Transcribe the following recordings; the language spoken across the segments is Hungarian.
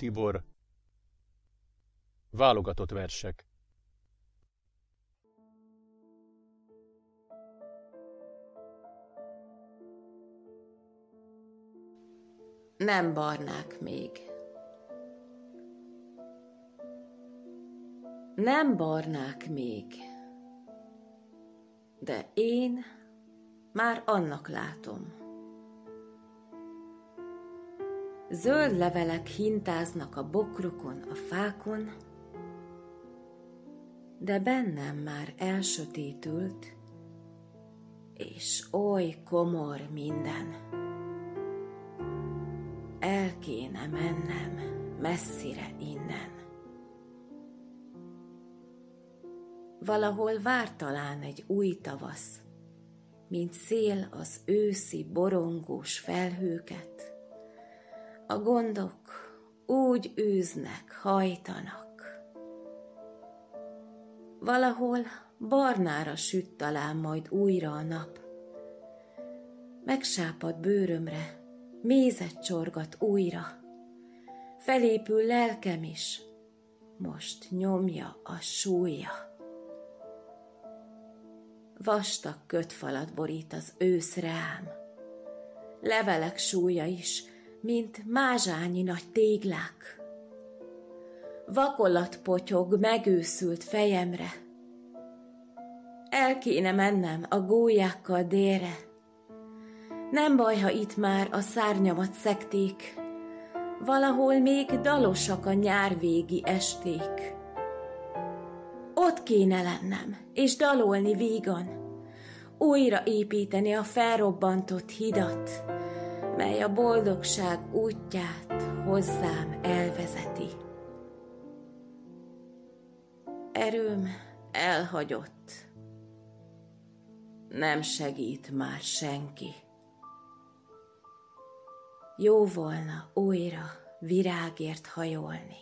Tibor Válogatott versek Nem barnák még. Nem barnák még. De én már annak látom. Zöld levelek hintáznak a bokrokon, a fákon, de bennem már elsötétült, és oly komor minden. El kéne mennem messzire innen. Valahol vár talán egy új tavasz, mint szél az őszi borongós felhőket, a gondok úgy űznek, hajtanak. Valahol barnára süt talán majd újra a nap. Megsápad bőrömre, mézet csorgat újra. Felépül lelkem is, most nyomja a súlya. Vastag kötfalat borít az ősz rám. Levelek súlya is, mint mázsányi nagy téglák. Vakolat potyog megőszült fejemre. El kéne mennem a gólyákkal délre. Nem baj, ha itt már a szárnyamat szekték, valahol még dalosak a nyárvégi esték. Ott kéne lennem, és dalolni vígan, újra építeni a felrobbantott hidat, mely a boldogság útját hozzám elvezeti. Erőm elhagyott, nem segít már senki. Jó volna újra virágért hajolni.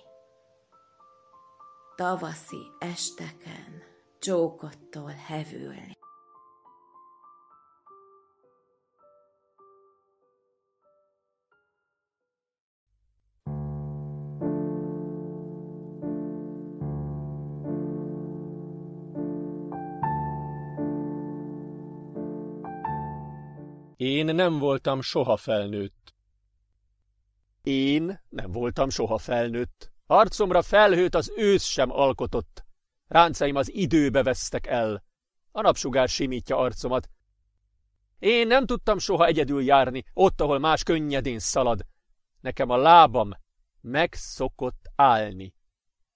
Tavaszi esteken csókottól hevülni. Én nem voltam soha felnőtt. Én nem voltam soha felnőtt. Arcomra felhőt az ősz sem alkotott. Ráncaim az időbe vesztek el. A napsugár simítja arcomat. Én nem tudtam soha egyedül járni, ott, ahol más könnyedén szalad. Nekem a lábam megszokott állni.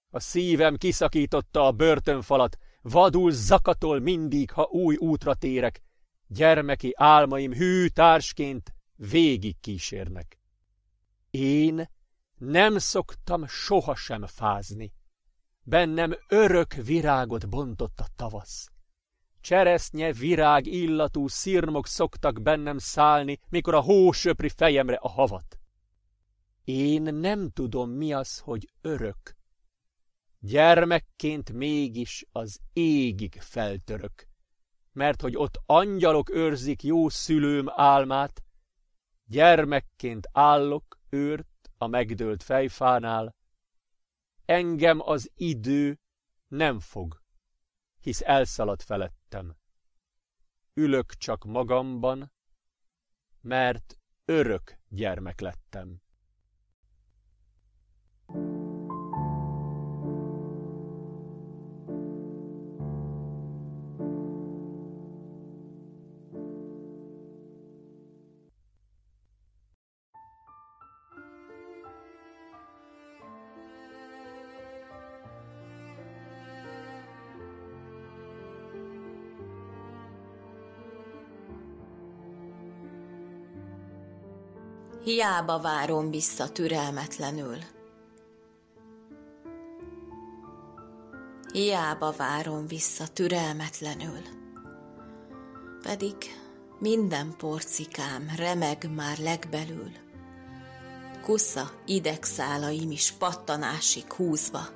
A szívem kiszakította a börtönfalat, vadul zakatol mindig, ha új útra térek gyermeki álmaim hű társként végig kísérnek. Én nem szoktam sohasem fázni. Bennem örök virágot bontott a tavasz. Cseresznye virág illatú szirmok szoktak bennem szállni, mikor a hó söpri fejemre a havat. Én nem tudom, mi az, hogy örök. Gyermekként mégis az égig feltörök mert hogy ott angyalok őrzik jó szülőm álmát, gyermekként állok őrt a megdőlt fejfánál, engem az idő nem fog, hisz elszalad felettem. Ülök csak magamban, mert örök gyermek lettem. Hiába várom vissza türelmetlenül. Hiába várom vissza türelmetlenül. Pedig minden porcikám remeg már legbelül. Kusza idegszálaim is pattanásig húzva,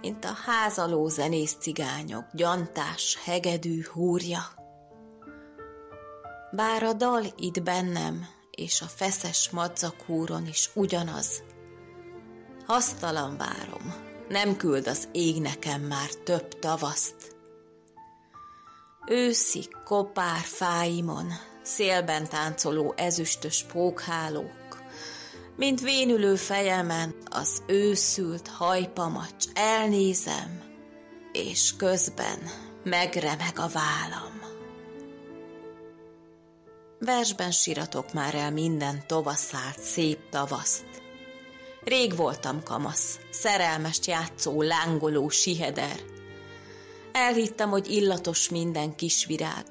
mint a házaló zenész cigányok gyantás, hegedű húrja. Bár a dal itt bennem és a feszes madzakúron is ugyanaz, hasztalan várom, nem küld az ég nekem már több tavaszt. Őszi kopár fáimon, szélben táncoló ezüstös pókhálók, mint vénülő fejemen az őszült hajpamacs elnézem, és közben megremeg a vállam. Versben siratok már el minden tovaszárt szép tavaszt. Rég voltam kamasz, szerelmest játszó, lángoló siheder. Elhittem, hogy illatos minden kisvirág.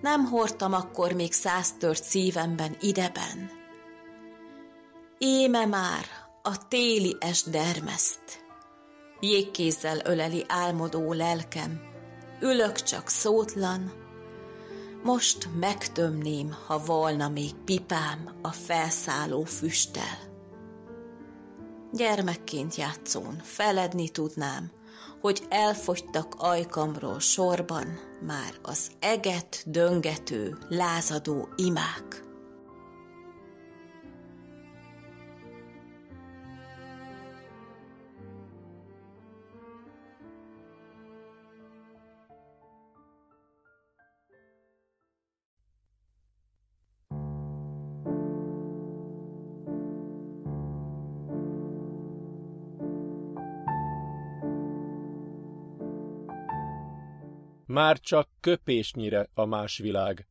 Nem hordtam akkor még száz tört szívemben ideben. Éme már a téli esdermeszt. Jégkézzel öleli álmodó lelkem, ülök csak szótlan, most megtömném, ha volna még pipám a felszálló füsttel. Gyermekként játszón feledni tudnám, hogy elfogytak ajkamról sorban már az eget döngető, lázadó imák. Már csak köpésnyire a más világ.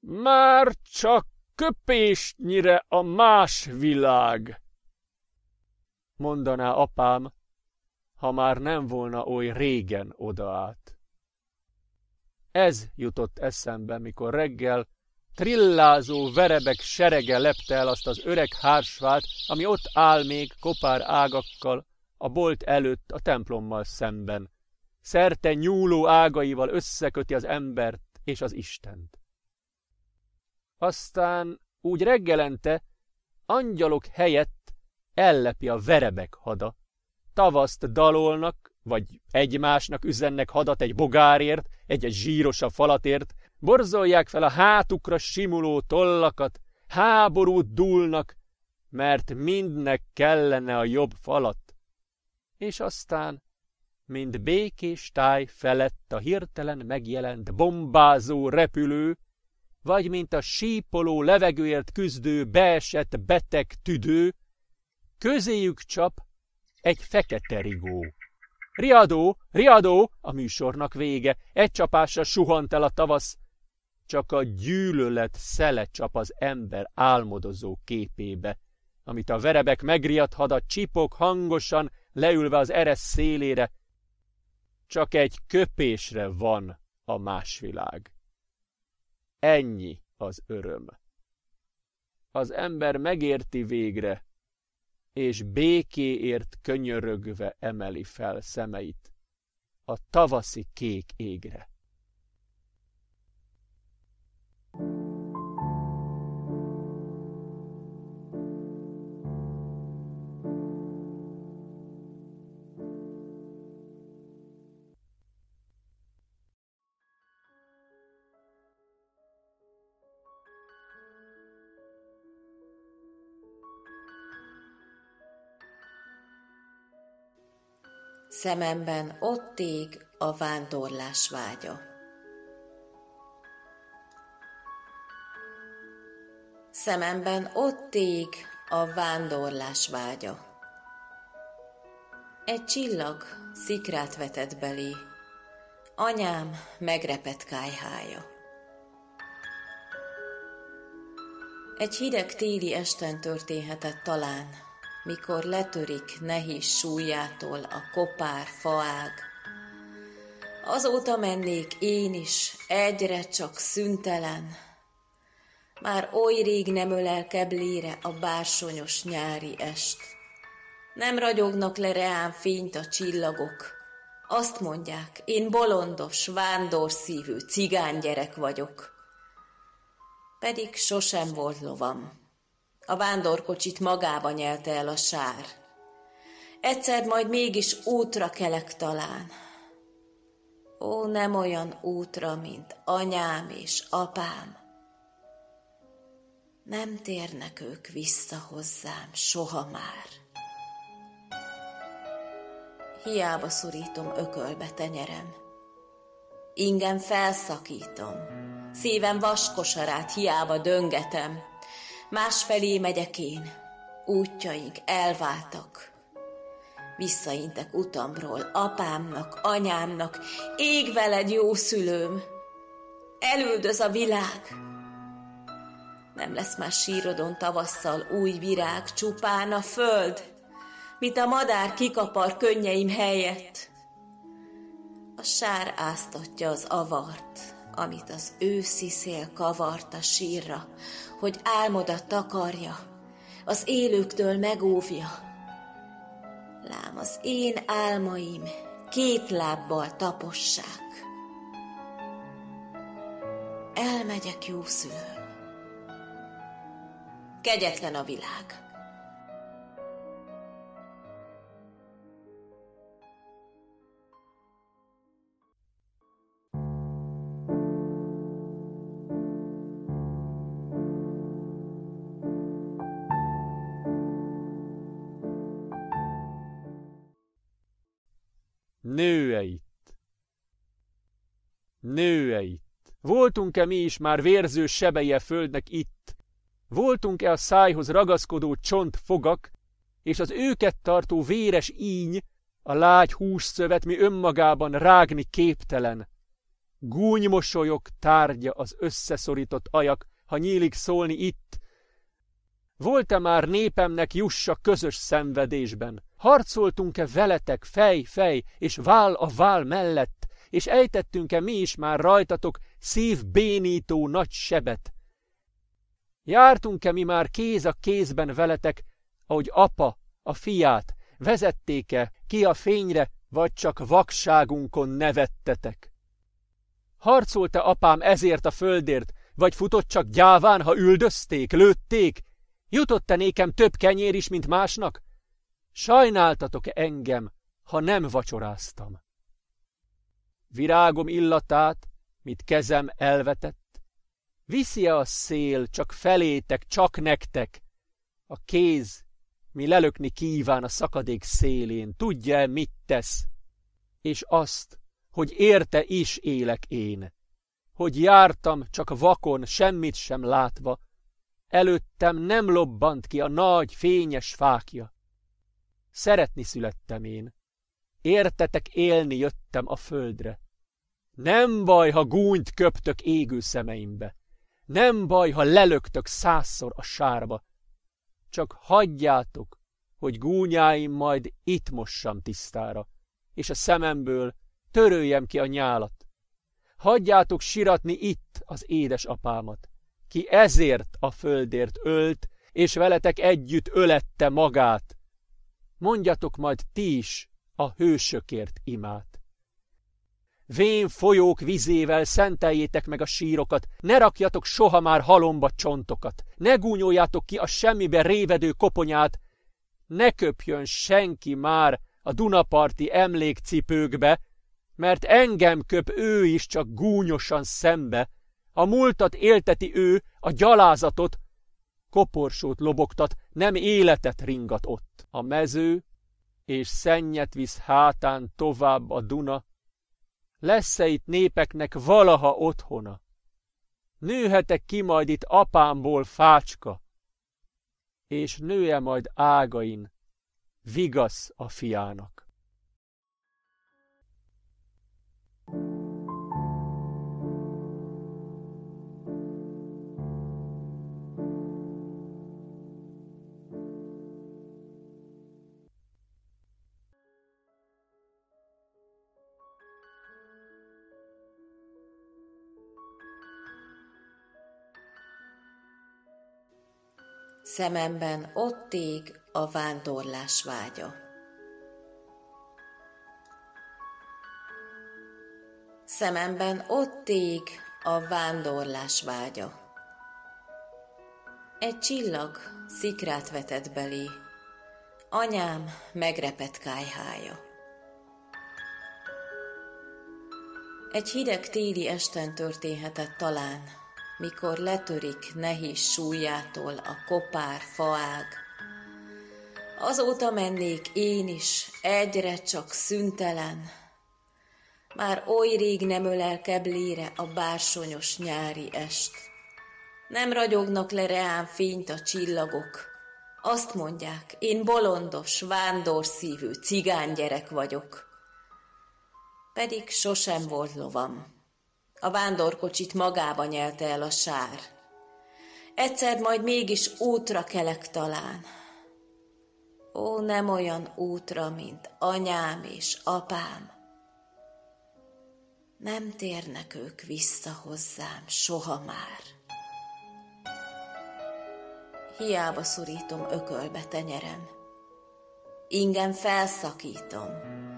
Már csak köpésnyire a más világ, mondaná apám, ha már nem volna oly régen odaát. Ez jutott eszembe, mikor reggel trillázó verebek serege lepte el azt az öreg hársfát, ami ott áll még kopár ágakkal a bolt előtt a templommal szemben szerte nyúló ágaival összeköti az embert és az Istent. Aztán úgy reggelente angyalok helyett ellepi a verebek hada. Tavaszt dalolnak, vagy egymásnak üzennek hadat egy bogárért, egy-egy zsírosabb falatért, borzolják fel a hátukra simuló tollakat, háborút dúlnak, mert mindnek kellene a jobb falat. És aztán mint békés táj felett a hirtelen megjelent bombázó repülő, vagy mint a sípoló levegőért küzdő beesett beteg tüdő, közéjük csap egy fekete rigó. Riadó, riadó, a műsornak vége, egy csapásra suhant el a tavasz, csak a gyűlölet szele csap az ember álmodozó képébe, amit a verebek megriadt hadat csipok hangosan, leülve az eresz szélére, csak egy köpésre van a másvilág. Ennyi az öröm. Az ember megérti végre, és békéért könyörögve emeli fel szemeit a tavaszi kék égre. Szememben ott ég a vándorlás vágya. Szememben ott ég a vándorlás vágya. Egy csillag szikrát vetett belé, anyám megrepett kájhája. Egy hideg téli esten történhetett talán, mikor letörik nehéz súlyától a kopár faág. Azóta mennék én is egyre csak szüntelen, Már oly rég nem ölel keblére a bársonyos nyári est. Nem ragyognak le reám fényt a csillagok. Azt mondják, én bolondos, vándorszívű, gyerek vagyok. Pedig sosem volt lovam. A vándorkocsit magába nyelte el a sár. Egyszer majd mégis útra kelek talán. Ó, nem olyan útra, mint anyám és apám. Nem térnek ők vissza hozzám soha már. Hiába szurítom ökölbe tenyerem. Ingem felszakítom, szívem vaskosarát hiába döngetem. Másfelé megyek én, útjaink elváltak. Visszaintek utamról, apámnak, anyámnak, ég veled jó szülőm. Elüldöz a világ. Nem lesz már sírodon tavasszal új virág, csupán a föld, mint a madár kikapar könnyeim helyett. A sár áztatja az avart, amit az őszi szél kavart a sírra, hogy álmodat takarja, az élőktől megóvja. Lám az én álmaim két lábbal tapossák. Elmegyek, jó szülőm. Kegyetlen a világ. Nő-e itt? Nő-e itt? Voltunk-e mi is már vérző sebeje földnek itt? Voltunk-e a szájhoz ragaszkodó csont fogak, és az őket tartó véres íny, a lágy hússzövet, mi önmagában rágni képtelen? Gúnymosolyok tárgya az összeszorított ajak, ha nyílik szólni itt, volt-e már népemnek jussa közös szenvedésben? Harcoltunk-e veletek fej-fej és vál a vál mellett, és ejtettünk-e mi is már rajtatok szívbénító nagy sebet? Jártunk-e mi már kéz a kézben veletek, ahogy apa a fiát, vezették-e ki a fényre, vagy csak vakságunkon nevettetek? Harcolt-e apám ezért a földért, vagy futott csak gyáván, ha üldözték, lőtték, Jutott-e nékem több kenyér is, mint másnak? Sajnáltatok-e engem, ha nem vacsoráztam? Virágom illatát, mit kezem elvetett, viszi-e a szél csak felétek, csak nektek? A kéz, mi lelökni kíván a szakadék szélén, tudja-e, mit tesz? És azt, hogy érte is élek én, hogy jártam csak vakon, semmit sem látva, Előttem nem lobbant ki a nagy, fényes fákja. Szeretni születtem én. Értetek élni jöttem a földre. Nem baj, ha gúnyt köptök égő szemeimbe. Nem baj, ha lelöktök százszor a sárba. Csak hagyjátok, hogy gúnyáim majd itt mossam tisztára, és a szememből töröljem ki a nyálat. Hagyjátok siratni itt az édes apámat ki ezért a földért ölt, és veletek együtt ölette magát. Mondjatok majd ti is a hősökért imát. Vén folyók vizével szenteljétek meg a sírokat, ne rakjatok soha már halomba csontokat, ne gúnyoljátok ki a semmibe révedő koponyát, ne köpjön senki már a Dunaparti emlékcipőkbe, mert engem köp ő is csak gúnyosan szembe, a múltat élteti ő, a gyalázatot, koporsót lobogtat, nem életet ringat ott. A mező, és szennyet visz hátán tovább a Duna, lesz-e itt népeknek valaha otthona? Nőhetek ki majd itt apámból fácska, és nője majd ágain, vigasz a fiának. Szememben ott ég a vándorlás vágya. Szememben ott ég a vándorlás vágya. Egy csillag szikrát vetett belé, anyám megrepett kájhája. Egy hideg téli esten történhetett talán, mikor letörik nehéz súlyától a kopár faág. Azóta mennék én is, egyre csak szüntelen. Már oly rég nem ölel keblére a bársonyos nyári est. Nem ragyognak le reám fényt a csillagok. Azt mondják, én bolondos, vándorszívű cigánygyerek vagyok. Pedig sosem volt lovam. A vándorkocsit magába nyelte el a sár. Egyszer majd mégis útra kelek talán. Ó, nem olyan útra, mint anyám és apám. Nem térnek ők vissza hozzám soha már. Hiába szorítom ökölbe tenyerem. Ingen felszakítom,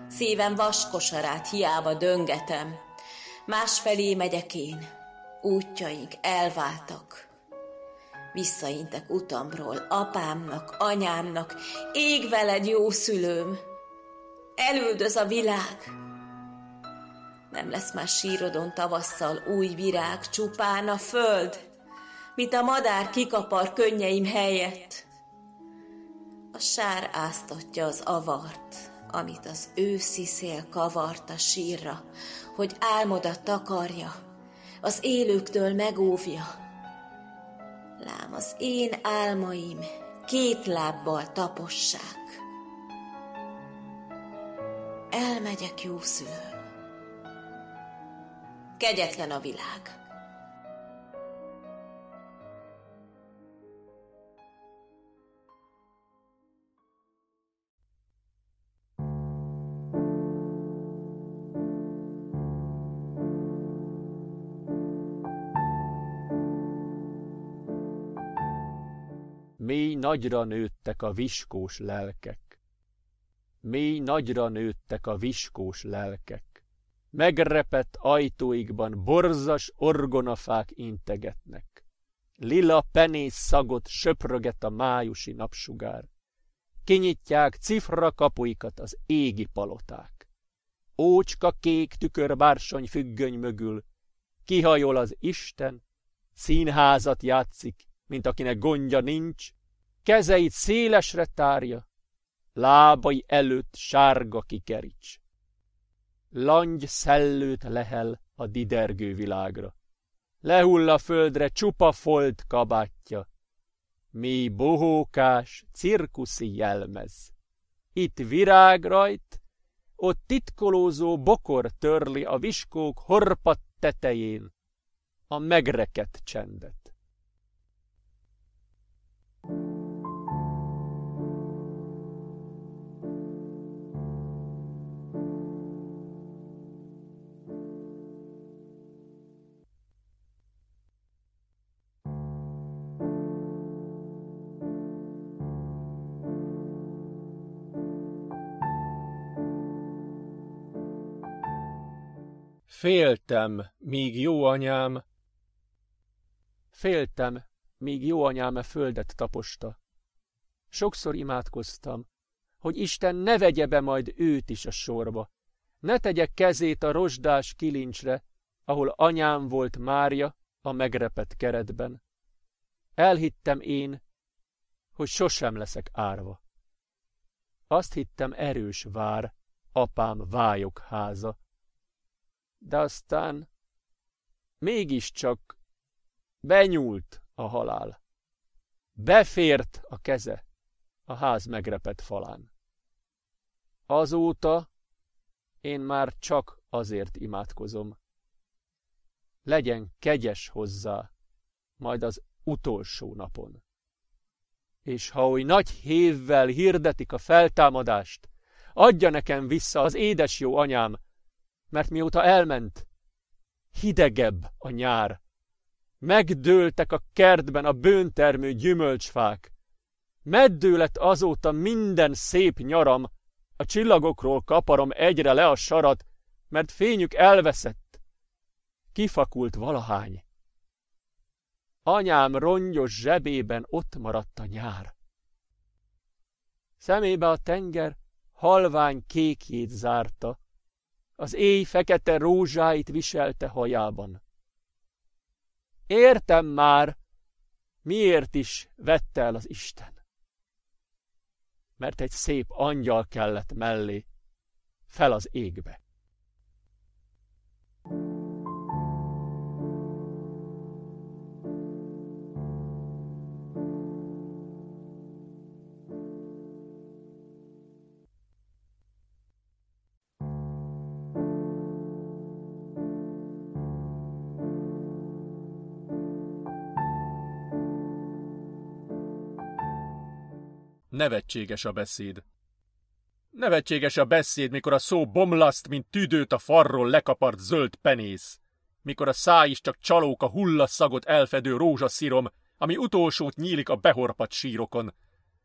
szívem vaskosarát hiába döngetem. Másfelé megyek én, útjaink elváltak. Visszaintek utamról, apámnak, anyámnak, ég veled jó szülőm. Elüldöz a világ. Nem lesz már sírodon tavasszal új virág, csupán a föld, mint a madár kikapar könnyeim helyett. A sár áztatja az avart, amit az őszi szél kavart a sírra, hogy álmodat takarja, az élőktől megóvja. Lám az én álmaim két lábbal tapossák. Elmegyek, jó szülő. Kegyetlen a világ. Nagyra nőttek a viskós lelkek. Mély nagyra nőttek a viskós lelkek. Megrepett ajtóikban borzas orgonafák integetnek. Lila penész szagot söpröget a májusi napsugár. Kinyitják cifra kapuikat az égi paloták. Ócska kék tükörbársony függöny mögül, kihajol az Isten, színházat játszik, mint akinek gondja nincs, kezeit szélesre tárja, lábai előtt sárga kikerics. Langy szellőt lehel a didergő világra. Lehull a földre csupa folt kabátja, mi bohókás, cirkuszi jelmez. Itt virág rajt, ott titkolózó bokor törli a viskók horpat tetején a megrekedt csendet. Féltem, míg jó anyám... Féltem, míg jó anyám e földet taposta. Sokszor imádkoztam, hogy Isten ne vegye be majd őt is a sorba. Ne tegye kezét a rozsdás kilincsre, ahol anyám volt Mária a megrepett keretben. Elhittem én, hogy sosem leszek árva. Azt hittem erős vár, apám vályok háza de aztán mégiscsak benyúlt a halál. Befért a keze a ház megrepett falán. Azóta én már csak azért imádkozom. Legyen kegyes hozzá, majd az utolsó napon. És ha oly nagy hévvel hirdetik a feltámadást, adja nekem vissza az édes jó anyám, mert mióta elment, hidegebb a nyár. Megdőltek a kertben a bőntermő gyümölcsfák, Meddő lett azóta minden szép nyaram, a csillagokról kaparom egyre le a sarat, mert fényük elveszett. Kifakult valahány. Anyám rongyos zsebében ott maradt a nyár. Szemébe a tenger halvány kékjét zárta, az éj fekete rózsáit viselte hajában. Értem már, miért is vette el az Isten. Mert egy szép angyal kellett mellé, fel az égbe. Nevetséges a beszéd. Nevetséges a beszéd, mikor a szó bomlaszt, mint tüdőt a farról lekapart zöld penész. Mikor a száj is csak csalók a hullaszagot elfedő rózsaszírom, ami utolsót nyílik a behorpat sírokon.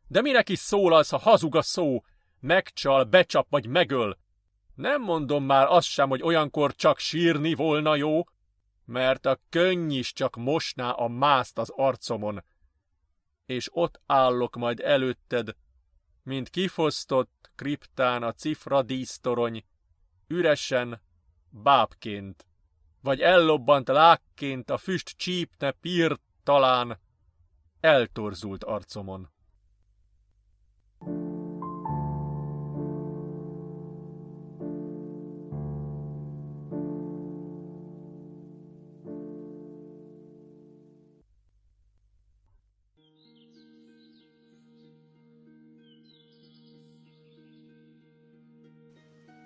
De minek is szólalsz, ha hazug a szó? Megcsal, becsap vagy megöl. Nem mondom már azt sem, hogy olyankor csak sírni volna jó, mert a könny is csak mosná a mászt az arcomon és ott állok majd előtted, mint kifosztott kriptán a cifra dísztorony, üresen, bábként, vagy ellobbant lákként a füst csípne pírt talán eltorzult arcomon.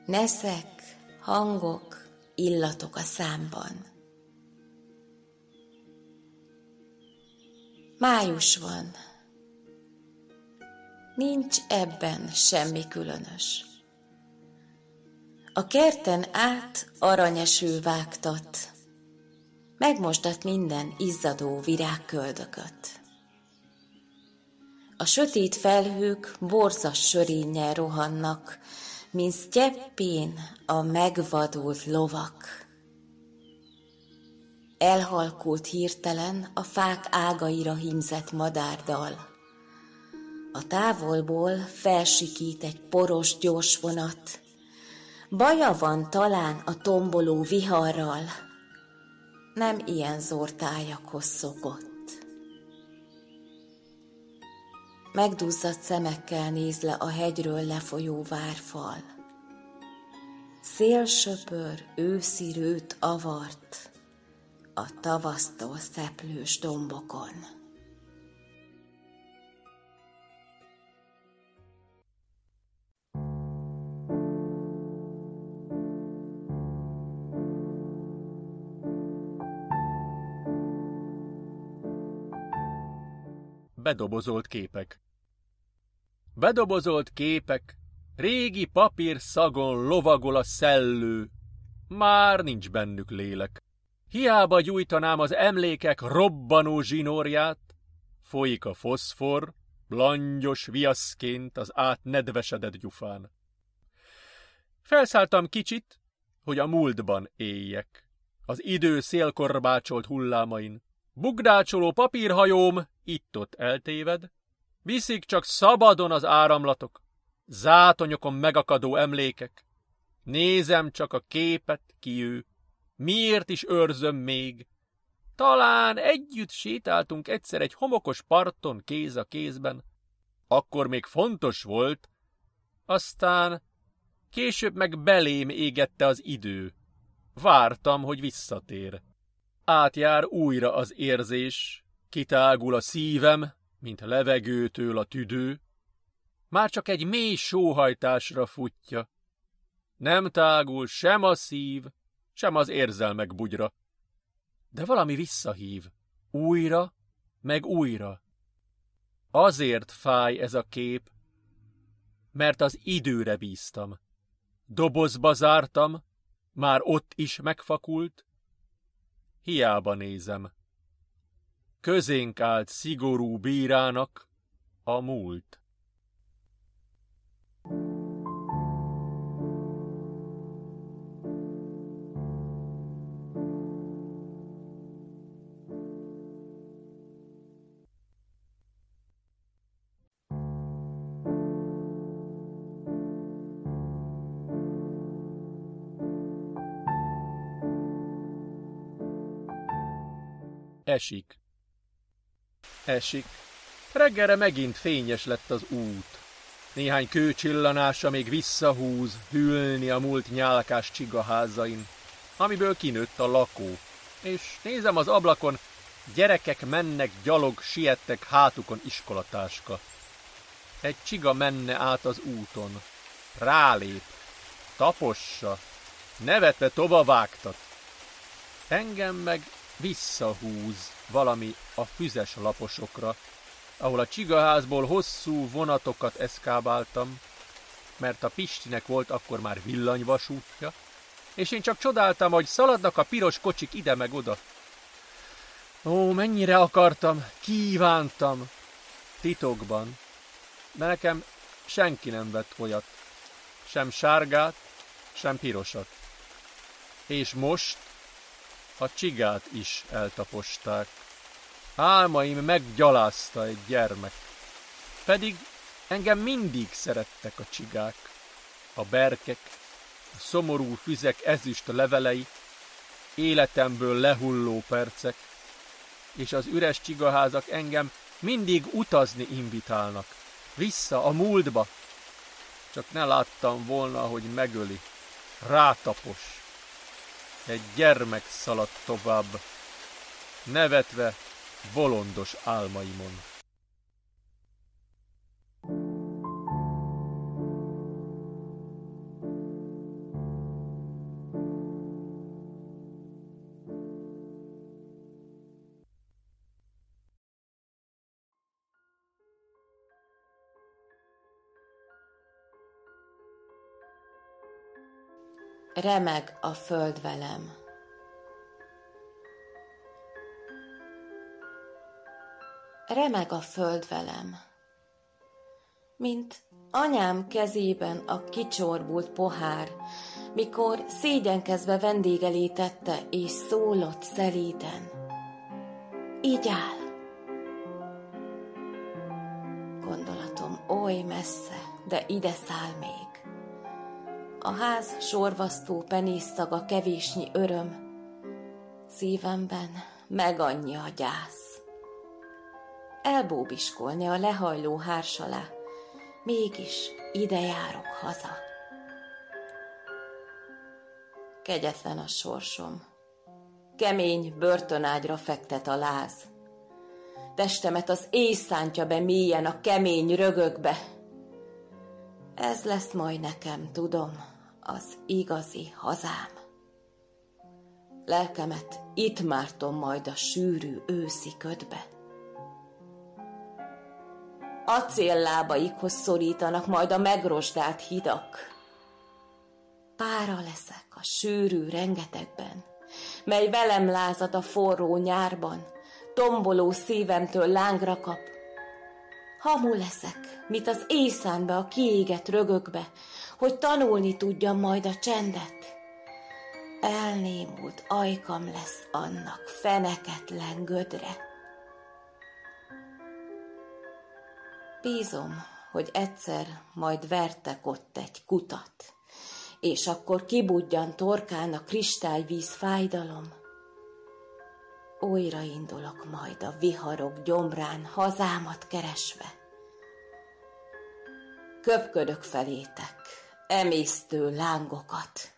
Neszek, hangok, illatok a számban. Május van. Nincs ebben semmi különös. A kerten át aranyeső vágtat, megmostat minden izzadó virágköldököt. A sötét felhők borzas sörénnyel rohannak, mint sztyeppén a megvadult lovak. Elhalkult hirtelen a fák ágaira hímzett madárdal. A távolból felsikít egy poros gyors vonat. Baja van talán a tomboló viharral. Nem ilyen zortájakhoz szokott. Megduzzadt szemekkel néz le a hegyről lefolyó várfal. Szélsöpör őszi rőt avart a tavasztól szeplős dombokon. Bedobozolt képek Bedobozolt képek, régi papír szagon lovagol a szellő, már nincs bennük lélek. Hiába gyújtanám az emlékek robbanó zsinórját, folyik a foszfor, langyos viaszként az átnedvesedett gyufán. Felszálltam kicsit, hogy a múltban éljek, az idő szélkorbácsolt hullámain. Bugdácsoló papírhajóm itt-ott eltéved, Viszik csak szabadon az áramlatok, zátonyokon megakadó emlékek. Nézem csak a képet, ki ő. Miért is őrzöm még? Talán együtt sétáltunk egyszer egy homokos parton kéz a kézben. Akkor még fontos volt, aztán később meg belém égette az idő. Vártam, hogy visszatér. Átjár újra az érzés, kitágul a szívem, mint levegőtől a tüdő, már csak egy mély sóhajtásra futja. Nem tágul sem a szív, sem az érzelmek bugyra. De valami visszahív, újra, meg újra. Azért fáj ez a kép, mert az időre bíztam. Dobozba zártam, már ott is megfakult. Hiába nézem. Közénk állt szigorú bírának, A múlt Esik. Esik. Reggelre megint fényes lett az út. Néhány kőcsillanása még visszahúz, hűlni a múlt nyálkás csigaházain, amiből kinőtt a lakó. És nézem az ablakon, gyerekek mennek, gyalog, siettek hátukon iskolatáska. Egy csiga menne át az úton. Rálép. Tapossa. Nevetve tova vágtat. Engem meg visszahúz valami a füzes laposokra, ahol a csigaházból hosszú vonatokat eszkábáltam, mert a Pistinek volt akkor már villanyvasútja, és én csak csodáltam, hogy szaladnak a piros kocsik ide meg oda. Ó, mennyire akartam, kívántam, titokban, de nekem senki nem vett olyat, sem sárgát, sem pirosat. És most a csigát is eltaposták. Álmaim meggyalázta egy gyermek. Pedig engem mindig szerettek a csigák. A berkek, a szomorú füzek ezüst levelei, életemből lehulló percek, és az üres csigaházak engem mindig utazni invitálnak. Vissza a múltba. Csak ne láttam volna, hogy megöli. Rátapos. Egy gyermek szaladt tovább, nevetve bolondos álmaimon. Remeg a föld velem. Remeg a föld velem, mint anyám kezében a kicsorbult pohár, mikor szégyenkezve vendégelé tette és szólott szelíten. Így áll. Gondolatom oly messze, de ide száll még. A ház sorvasztó penészszaga kevésnyi öröm, szívemben meg annyi a gyász. Elbóbiskolni a lehajló hárs alá, mégis ide járok haza. Kegyetlen a sorsom, kemény börtönágyra fektet a láz. Testemet az éj szántja be mélyen a kemény rögökbe, ez lesz majd nekem, tudom, az igazi hazám. Lelkemet itt mártom majd a sűrű őszi ködbe. Acéllábaikhoz szorítanak majd a megrosdált hidak. Pára leszek a sűrű rengetegben, mely velem lázad a forró nyárban, tomboló szívemtől lángra kap, Hamu leszek, mint az észánbe a kiégett rögökbe, hogy tanulni tudjam majd a csendet. Elnémult ajkam lesz annak feneketlen gödre. Bízom, hogy egyszer majd vertek ott egy kutat, és akkor kibudjan torkán a kristályvíz fájdalom, újra indulok majd a viharok gyomrán hazámat keresve. Köpködök felétek, emésztő lángokat.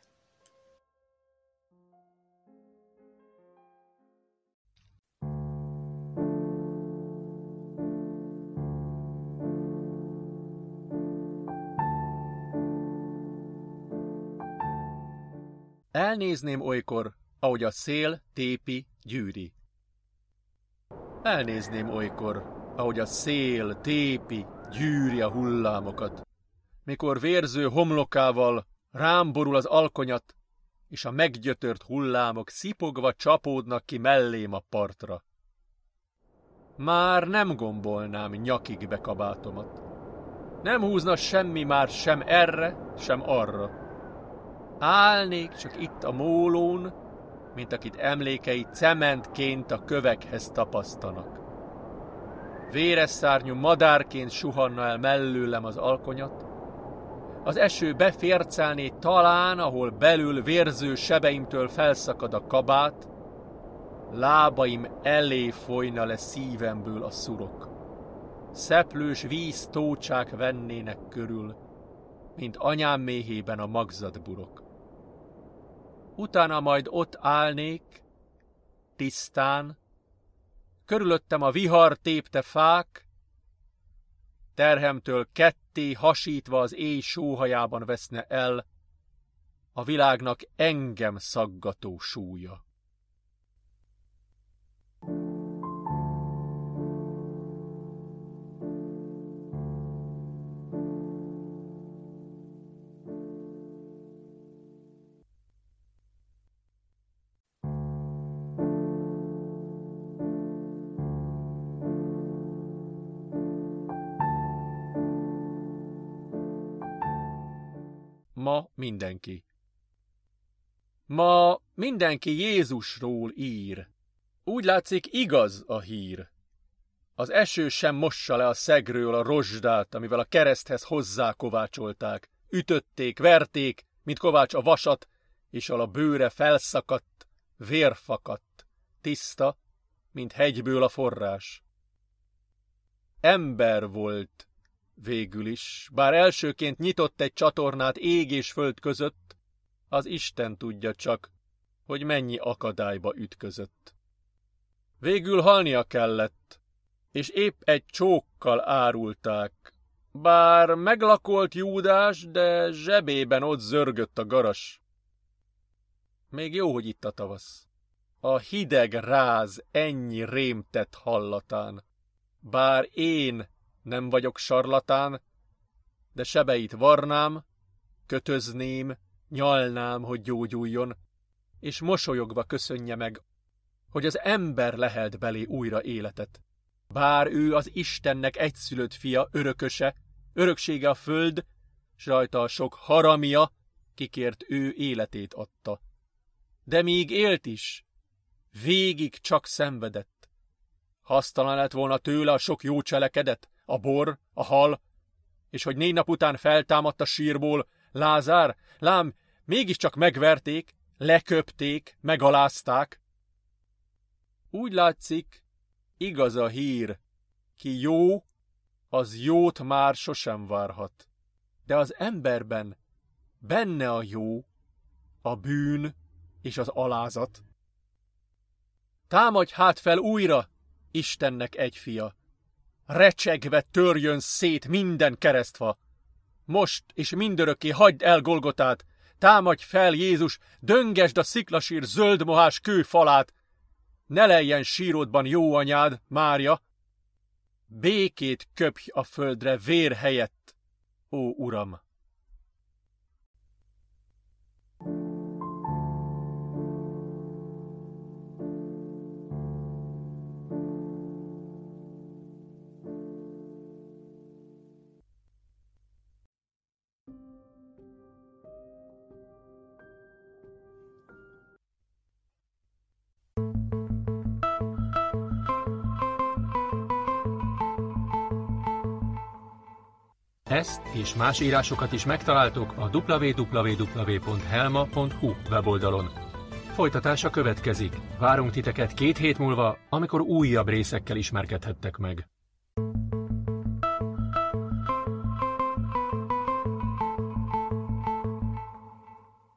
Elnézném olykor, ahogy a szél tépi gyűri. Elnézném olykor, ahogy a szél tépi, gyűri a hullámokat, mikor vérző homlokával rám borul az alkonyat, és a meggyötört hullámok szipogva csapódnak ki mellém a partra. már nem gombolnám nyakig be kabátomat. Nem húzna semmi már sem erre, sem arra. Állnék csak itt a mólón, mint akit emlékei cementként a kövekhez tapasztanak. Véres szárnyú madárként suhanna el mellőlem az alkonyat, az eső befércelné talán, ahol belül vérző sebeimtől felszakad a kabát, lábaim elé folyna le szívemből a szurok. Szeplős víz tócsák vennének körül, mint anyám méhében a magzatburok. Utána majd ott állnék, tisztán, körülöttem a vihar tépte fák, terhemtől ketté hasítva az éj sóhajában veszne el a világnak engem szaggató súlya. Ma mindenki. Ma mindenki Jézusról ír. Úgy látszik, igaz a hír. Az eső sem mossa le a szegről a rozsdát, amivel a kereszthez hozzá kovácsolták. Ütötték, verték, mint kovács a vasat, és a bőre felszakadt, vérfakadt, tiszta, mint hegyből a forrás. Ember volt végül is, bár elsőként nyitott egy csatornát ég és föld között, az Isten tudja csak, hogy mennyi akadályba ütközött. Végül halnia kellett, és épp egy csókkal árulták, bár meglakolt Júdás, de zsebében ott zörgött a garas. Még jó, hogy itt a tavasz. A hideg ráz ennyi rémtett hallatán. Bár én nem vagyok sarlatán, de sebeit varnám, kötözném, nyalnám, hogy gyógyuljon, és mosolyogva köszönje meg, hogy az ember lehelt belé újra életet. Bár ő az Istennek egyszülött fia, örököse, öröksége a föld, s rajta a sok haramia, kikért ő életét adta. De míg élt is, végig csak szenvedett. Hasztalan lett volna tőle a sok jó cselekedet, a bor, a hal, és hogy négy nap után feltámadt a sírból, Lázár, lám, mégiscsak megverték, leköpték, megalázták. Úgy látszik, igaz a hír, ki jó, az jót már sosem várhat. De az emberben benne a jó, a bűn és az alázat. Támadj hát fel újra, Istennek egy fia, recsegve törjön szét minden keresztfa. Most és mindörökké hagyd el Golgotát, támadj fel Jézus, döngesd a sziklasír zöldmohás kő falát, ne lejjen sírodban jó anyád, Mária, békét köpj a földre vér helyett, ó Uram! Ezt és más írásokat is megtaláltok a www.helma.hu weboldalon. Folytatása következik. Várunk titeket két hét múlva, amikor újabb részekkel ismerkedhettek meg.